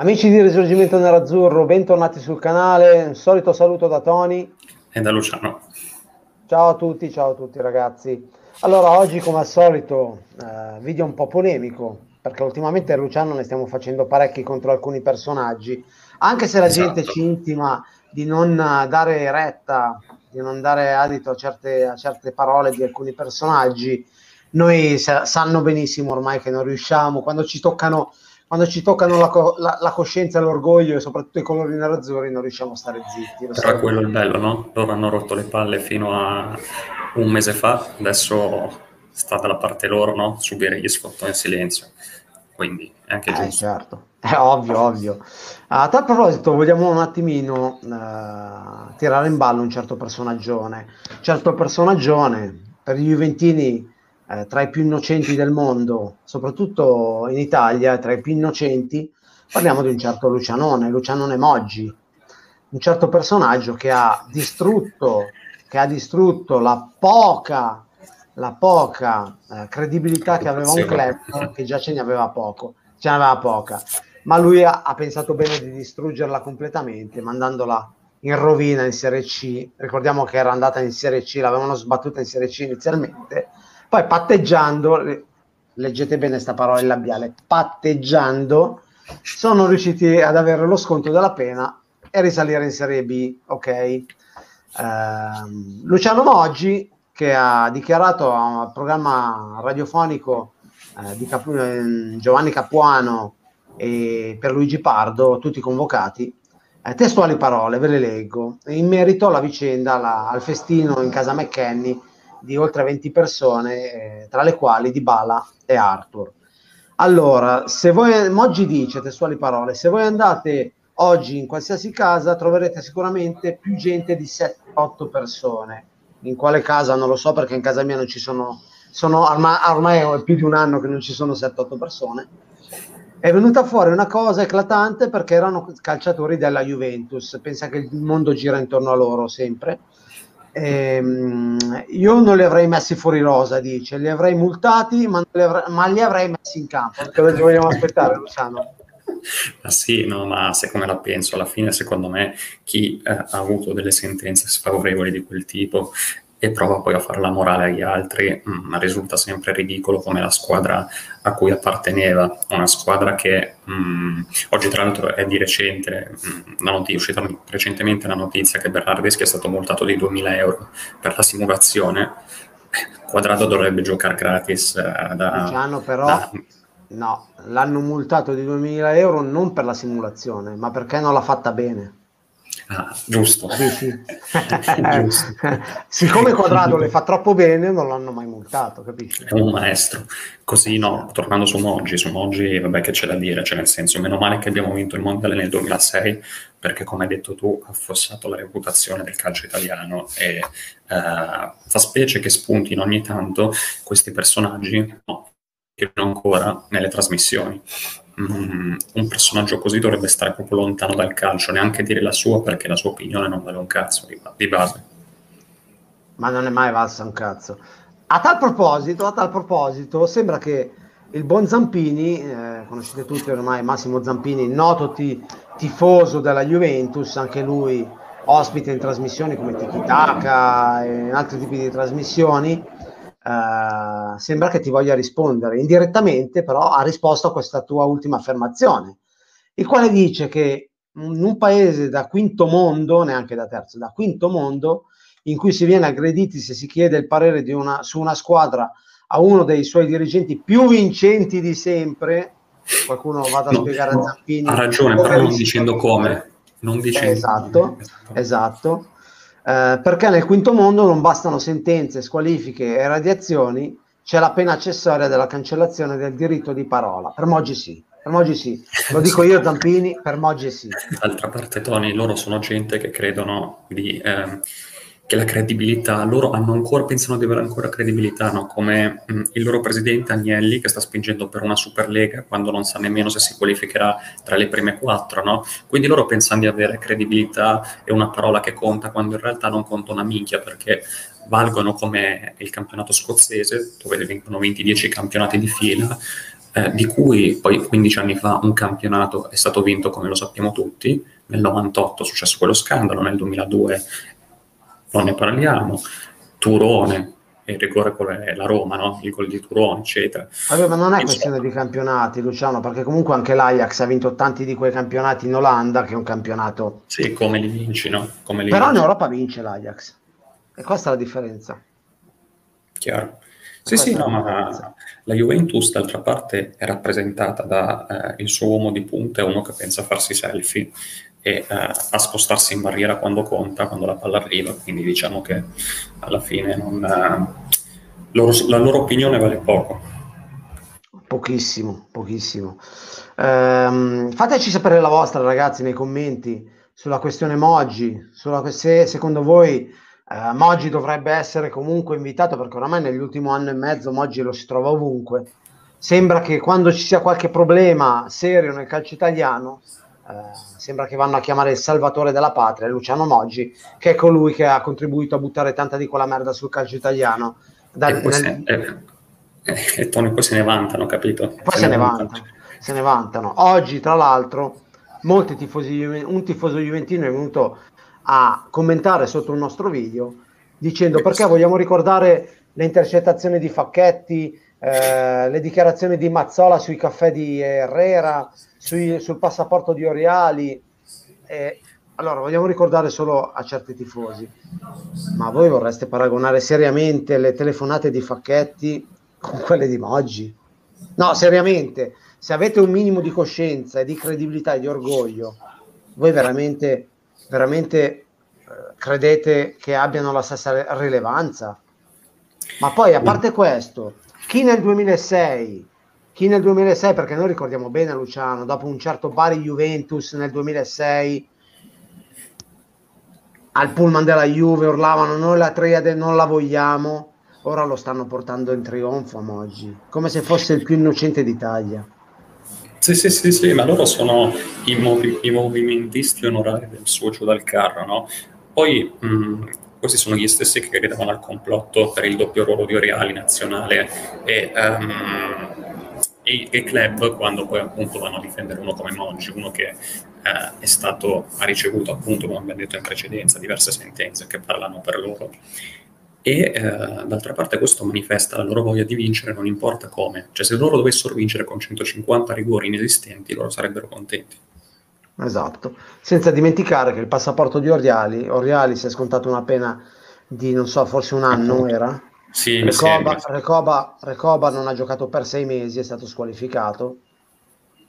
Amici di Risorgimento Nerazzurro, bentornati sul canale. Un solito saluto da Tony e da Luciano. Ciao a tutti, ciao a tutti ragazzi. Allora, oggi come al solito, eh, video un po' polemico, perché ultimamente Luciano ne stiamo facendo parecchi contro alcuni personaggi, anche se la esatto. gente ci intima di non dare retta, di non dare adito a certe, a certe parole di alcuni personaggi, noi sa- sanno benissimo ormai che non riusciamo, quando ci toccano quando ci toccano la, co- la, la, coscienza, l'orgoglio e soprattutto i colori nerazzurri non riusciamo a stare zitti. Però è quello il bello, no? Loro hanno rotto le palle fino a un mese fa, adesso sta dalla parte loro, no? Subire gli sfottoni in silenzio. Quindi è anche eh, giusto. certo, è ovvio, ovvio. A tal proposito, vogliamo un attimino uh, tirare in ballo un certo personaggione. Certo personaggione, per gli Juventini eh, tra i più innocenti del mondo, soprattutto in Italia, tra i più innocenti, parliamo di un certo Lucianone, Lucianone Moggi, un certo personaggio che ha distrutto, che ha distrutto la poca, la poca eh, credibilità che aveva un club, che già ce ne aveva poco, ce ne aveva poca, ma lui ha, ha pensato bene di distruggerla completamente, mandandola in rovina in Serie C. Ricordiamo che era andata in Serie C, l'avevano sbattuta in Serie C inizialmente poi patteggiando, leggete bene questa parola in labiale, patteggiando, sono riusciti ad avere lo sconto della pena e risalire in Serie B, ok? Eh, Luciano Moggi, che ha dichiarato al programma radiofonico eh, di Capu- Giovanni Capuano e per Luigi Pardo, tutti convocati, eh, testuali parole, ve le leggo, in merito alla vicenda, la, al festino in casa McKenny di oltre 20 persone, eh, tra le quali Di Bala e Arthur. Allora, se voi, Moggi dice, testuali parole, se voi andate oggi in qualsiasi casa troverete sicuramente più gente di 7-8 persone. In quale casa non lo so perché in casa mia non ci sono, sono ormai, ormai è più di un anno che non ci sono 7-8 persone. È venuta fuori una cosa eclatante perché erano calciatori della Juventus. Pensa che il mondo gira intorno a loro sempre Ehm, io non li avrei messi fuori rosa, dice, li avrei multati, ma li avrei, ma li avrei messi in campo. Cosa ci vogliamo aspettare, Luciano? Ma sì, no, ma siccome la penso, alla fine secondo me chi eh, ha avuto delle sentenze sfavorevoli di quel tipo e prova poi a fare la morale agli altri, mh, mm, risulta sempre ridicolo come la squadra a cui apparteneva, una squadra che mh, mm, oggi tra l'altro è di recente, mh, mm, notizia, è uscita recentemente la notizia che Bernardeschi è stato multato di 2000 euro per la simulazione, Quadrato dovrebbe giocare gratis eh, da... Diciamo però... Da, no, l'hanno multato di 2000 euro non per la simulazione, ma perché non l'ha fatta bene. Ah, giusto. Sì, sì. giusto. Siccome Quadrado le fa troppo bene, non l'hanno mai multato, capisci? È un maestro. Così no, tornando su Moggi, su Moggi, vabbè che c'è da dire, cioè nel senso, meno male che abbiamo vinto il Mondiale nel 2006, perché come hai detto tu, ha affossato la reputazione del calcio italiano e eh, fa specie che spuntino ogni tanto questi personaggi, no, che non ancora nelle trasmissioni mm, un personaggio così dovrebbe stare proprio lontano dal calcio, neanche dire la sua perché la sua opinione non vale un cazzo di, di base. Ma non è mai valsa un cazzo. A tal proposito, a tal proposito, sembra che il buon Zampini, eh, conoscete tutti ormai Massimo Zampini, noto t- tifoso della Juventus, anche lui ospite in trasmissioni come Tiki Taka e altri tipi di trasmissioni, Uh, sembra che ti voglia rispondere. Indirettamente, però, ha risposto a questa tua ultima affermazione, il quale dice che in un paese da quinto mondo, neanche da terzo, da quinto mondo, in cui si viene aggrediti se si chiede il parere una, su una squadra a uno dei suoi dirigenti più vincenti di sempre, qualcuno vada a no, spiegare no, a Zappini. Ha ragione, però non dicendo come. Non dicendo esatto, esatto. Eh, perché nel quinto mondo non bastano sentenze, squalifiche e radiazioni, c'è la pena accessoria della cancellazione del diritto di parola. Per Moggi sì, per Moggi sì. Lo dico io, Zampini, per Moggi sì. D'altra parte, Tony, loro sono gente che credono di... Eh, che la credibilità, loro hanno ancora, pensano di avere ancora credibilità, no? come mh, mm, il loro presidente Agnelli che sta spingendo per una Superlega quando non sa nemmeno se si qualificherà tra le prime quattro, no? quindi loro pensano di avere credibilità e una parola che conta quando in realtà non conta una minchia perché valgono come il campionato scozzese dove vengono vinti 10 campionati di fila, eh, di cui poi 15 anni fa un campionato è stato vinto, come lo sappiamo tutti, nel 98 è successo quello scandalo, nel 2002 non ne parliamo, Turone, il rigore con la Roma, no? il gol di Turone, eccetera. Vabbè, ma non è questione di campionati, Luciano, perché comunque anche l'Ajax ha vinto tanti di quei campionati in Olanda, che è un campionato... Sì, come li vinci, no? Li Però vinci. in Europa vince l'Ajax, e questa è la differenza. Chiaro. Sì, sì, no, ma la Juventus d'altra parte è rappresentata dal eh, suo uomo di punta, è uno che pensa a farsi selfie e eh, a spostarsi in barriera quando conta, quando la palla arriva, quindi diciamo che alla fine non, eh, loro, la loro opinione vale poco. Pochissimo, pochissimo. Ehm, fateci sapere la vostra ragazzi nei commenti sulla questione Moggi, sulla, se secondo voi Uh, Moggi dovrebbe essere comunque invitato perché oramai nell'ultimo anno e mezzo Moggi lo si trova ovunque. Sembra che quando ci sia qualche problema serio nel calcio italiano, uh, sembra che vanno a chiamare il salvatore della patria, Luciano Moggi, che è colui che ha contribuito a buttare tanta di quella merda sul calcio italiano. Da, e, poi nel... se, eh, e Tony poi se ne vantano, capito? Poi se, se ne, vantano, vantano. se ne vantano. Oggi, tra l'altro, molti tifosi, un tifoso juventino è venuto a commentare sotto il nostro video dicendo perché vogliamo ricordare le intercettazioni di Facchetti, eh, le dichiarazioni di Mazzola sui caffè di Herrera, sui, sul passaporto di Oriali. Eh, allora, vogliamo ricordare solo a certi tifosi, ma voi vorreste paragonare seriamente le telefonate di Facchetti con quelle di Moggi? No, seriamente, se avete un minimo di coscienza e di credibilità e di orgoglio, voi veramente veramente eh, credete che abbiano la stessa rilevanza? Ma poi, a parte questo, chi nel 2006, chi nel 2006, perché noi ricordiamo bene Luciano, dopo un certo Bari Juventus nel 2006, al pullman della Juve urlavano noi la triade non la vogliamo, ora lo stanno portando in trionfo oggi, come se fosse il più innocente d'Italia. Sì, sì, sì, sì, ma loro sono i, movi- i movimentisti onorari del socio dal carro, no? Poi mh, questi sono gli stessi che credevano al complotto per il doppio ruolo di Oriali nazionale e, um, e, e, club quando poi appunto vanno a difendere uno come Moggi, uno che uh, è stato, ha ricevuto appunto, come abbiamo detto in precedenza, diverse sentenze che parlano per loro e eh, d'altra parte questo manifesta la loro voglia di vincere non importa come, cioè se loro dovessero vincere con 150 rigori inesistenti loro sarebbero contenti. Esatto, senza dimenticare che il passaporto di Oriali, Oriali si è scontato una pena di non so, forse un anno era? Sì, Recoba, Recoba, Recoba non ha giocato per sei mesi, è stato squalificato,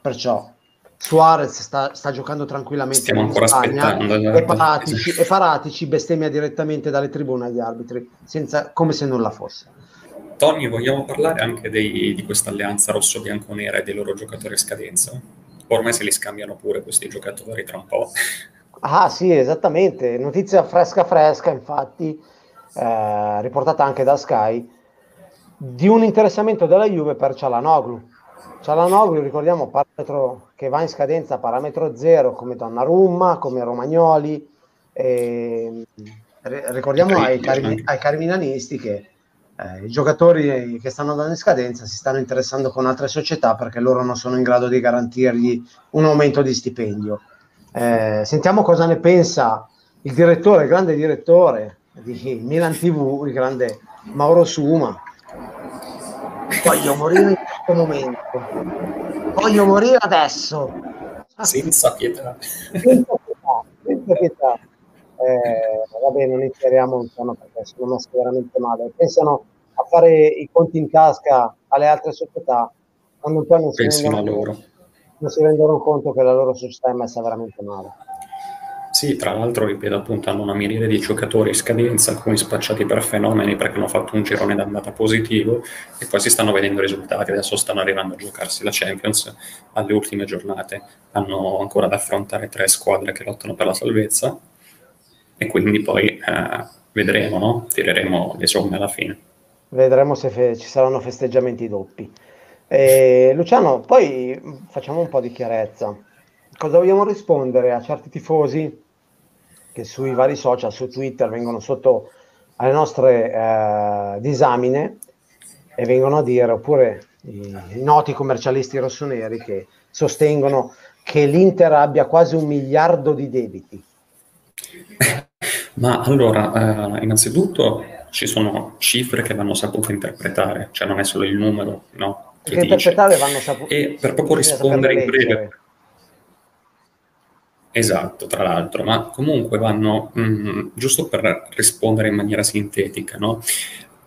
perciò Suarez sta, sta, giocando tranquillamente Stiamo ancora Spagna, aspettando. E Paratici, e Paratici bestemmia direttamente dalle tribune agli arbitri, senza, come se nulla fosse. Tony, vogliamo parlare anche dei, di questa alleanza rosso-bianco-nera e dei loro giocatori a scadenza? Ormai se li scambiano pure questi giocatori tra un po'. Ah sì, esattamente. Notizia fresca fresca, infatti, eh, riportata anche da Sky, di un interessamento della Juve per Cialanoglu Cialanoglu, ricordiamo, parametro che va in scadenza parametro zero come Donnarumma, come Romagnoli. E, ricordiamo ai cari, ai cari milanisti che eh, i giocatori che stanno andando in scadenza si stanno interessando con altre società perché loro non sono in grado di garantirgli un aumento di stipendio. Eh, sentiamo cosa ne pensa il direttore, il grande direttore di Milan TV, il grande Mauro Suma. Voglio morire questo momento. Voglio morire adesso. Senza pietà. Senza pietà. Senza pietà. Eh, vabbè, non entriamo in tono perché sono messi veramente male. Pensano a fare i conti in tasca alle altre società quando poi non si, rendono, non si rendono conto che la loro società è messa veramente male. Sì, tra l'altro, ripeto, appunto, hanno una miriade di giocatori in scadenza, alcuni spacciati per fenomeni perché hanno fatto un girone d'andata positivo e poi si stanno vedendo i risultati. Adesso stanno arrivando a giocarsi la Champions alle ultime giornate. Hanno ancora da affrontare tre squadre che lottano per la salvezza e quindi poi eh, vedremo, no? Tireremo le somme alla fine. Vedremo se fe- ci saranno festeggiamenti doppi. Eh, Luciano, poi facciamo un po' di chiarezza cosa vogliamo rispondere a certi tifosi che sui vari social, su Twitter, vengono sotto alle nostre eh, disamine e vengono a dire, oppure i noti commercialisti rossoneri che sostengono che l'Inter abbia quasi un miliardo di debiti. Ma allora, eh, innanzitutto ci sono cifre che vanno sapute interpretare, cioè non è solo il numero, no? Che, che interpretare vanno sapute. E per proprio rispondere in breve. Esatto, tra l'altro, ma comunque vanno, mh, mm, giusto per rispondere in maniera sintetica, no?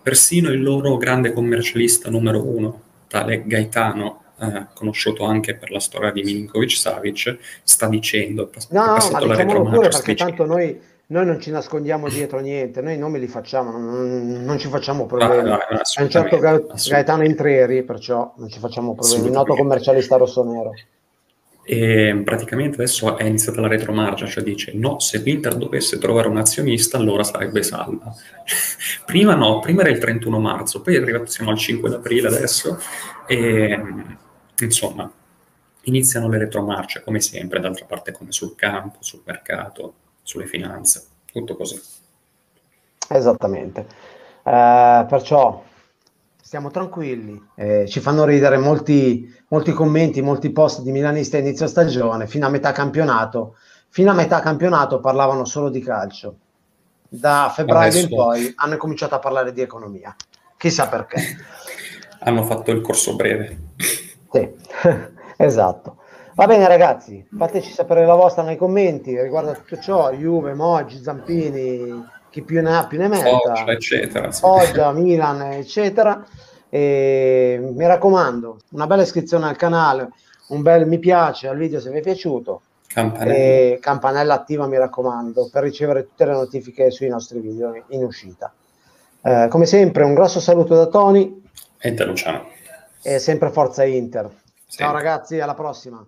Persino il loro grande commercialista numero uno, tale Gaetano, eh, conosciuto anche per la storia di Milinkovic Savic, sta dicendo, no, no, ma diciamolo pure perché tanto noi, noi, non ci nascondiamo dietro niente, noi i nomi li facciamo, non, non ci facciamo problemi. Ah, no, È un certo Gaetano Intrieri, perciò non ci facciamo problemi, noto commercialista rosso-nero. E praticamente adesso è iniziata la retromarcia, cioè dice no, se l'Inter dovesse trovare un azionista allora sarebbe salva. prima no, prima era il 31 marzo, poi arrivato, siamo al 5 aprile adesso e insomma iniziano le retromarce come sempre, d'altra parte come sul campo, sul mercato, sulle finanze, tutto così. Esattamente. Uh, perciò stiamo tranquilli, eh, ci fanno ridere molti, molti commenti, molti post di Milanista a inizio stagione, fino a metà campionato. Fino a metà campionato parlavano solo di calcio. Da febbraio Adesso... in poi hanno cominciato a parlare di economia. Chissà perché. hanno fatto il corso breve. Sì, esatto. Va bene ragazzi, fateci sapere la vostra nei commenti riguardo a tutto ciò, Juve, Moggi, Zampini, chi più ne ha più ne metta, Foggia, eccetera. Sì. Foggia, Milan, eccetera. E mi raccomando, una bella iscrizione al canale, un bel mi piace al video se vi è piaciuto. Campanella. E campanella attiva, mi raccomando, per ricevere tutte le notifiche sui nostri video in uscita. Eh, come sempre, un grosso saluto da Tony e da Luciano. E sempre Forza Inter. Ciao ragazzi, alla prossima.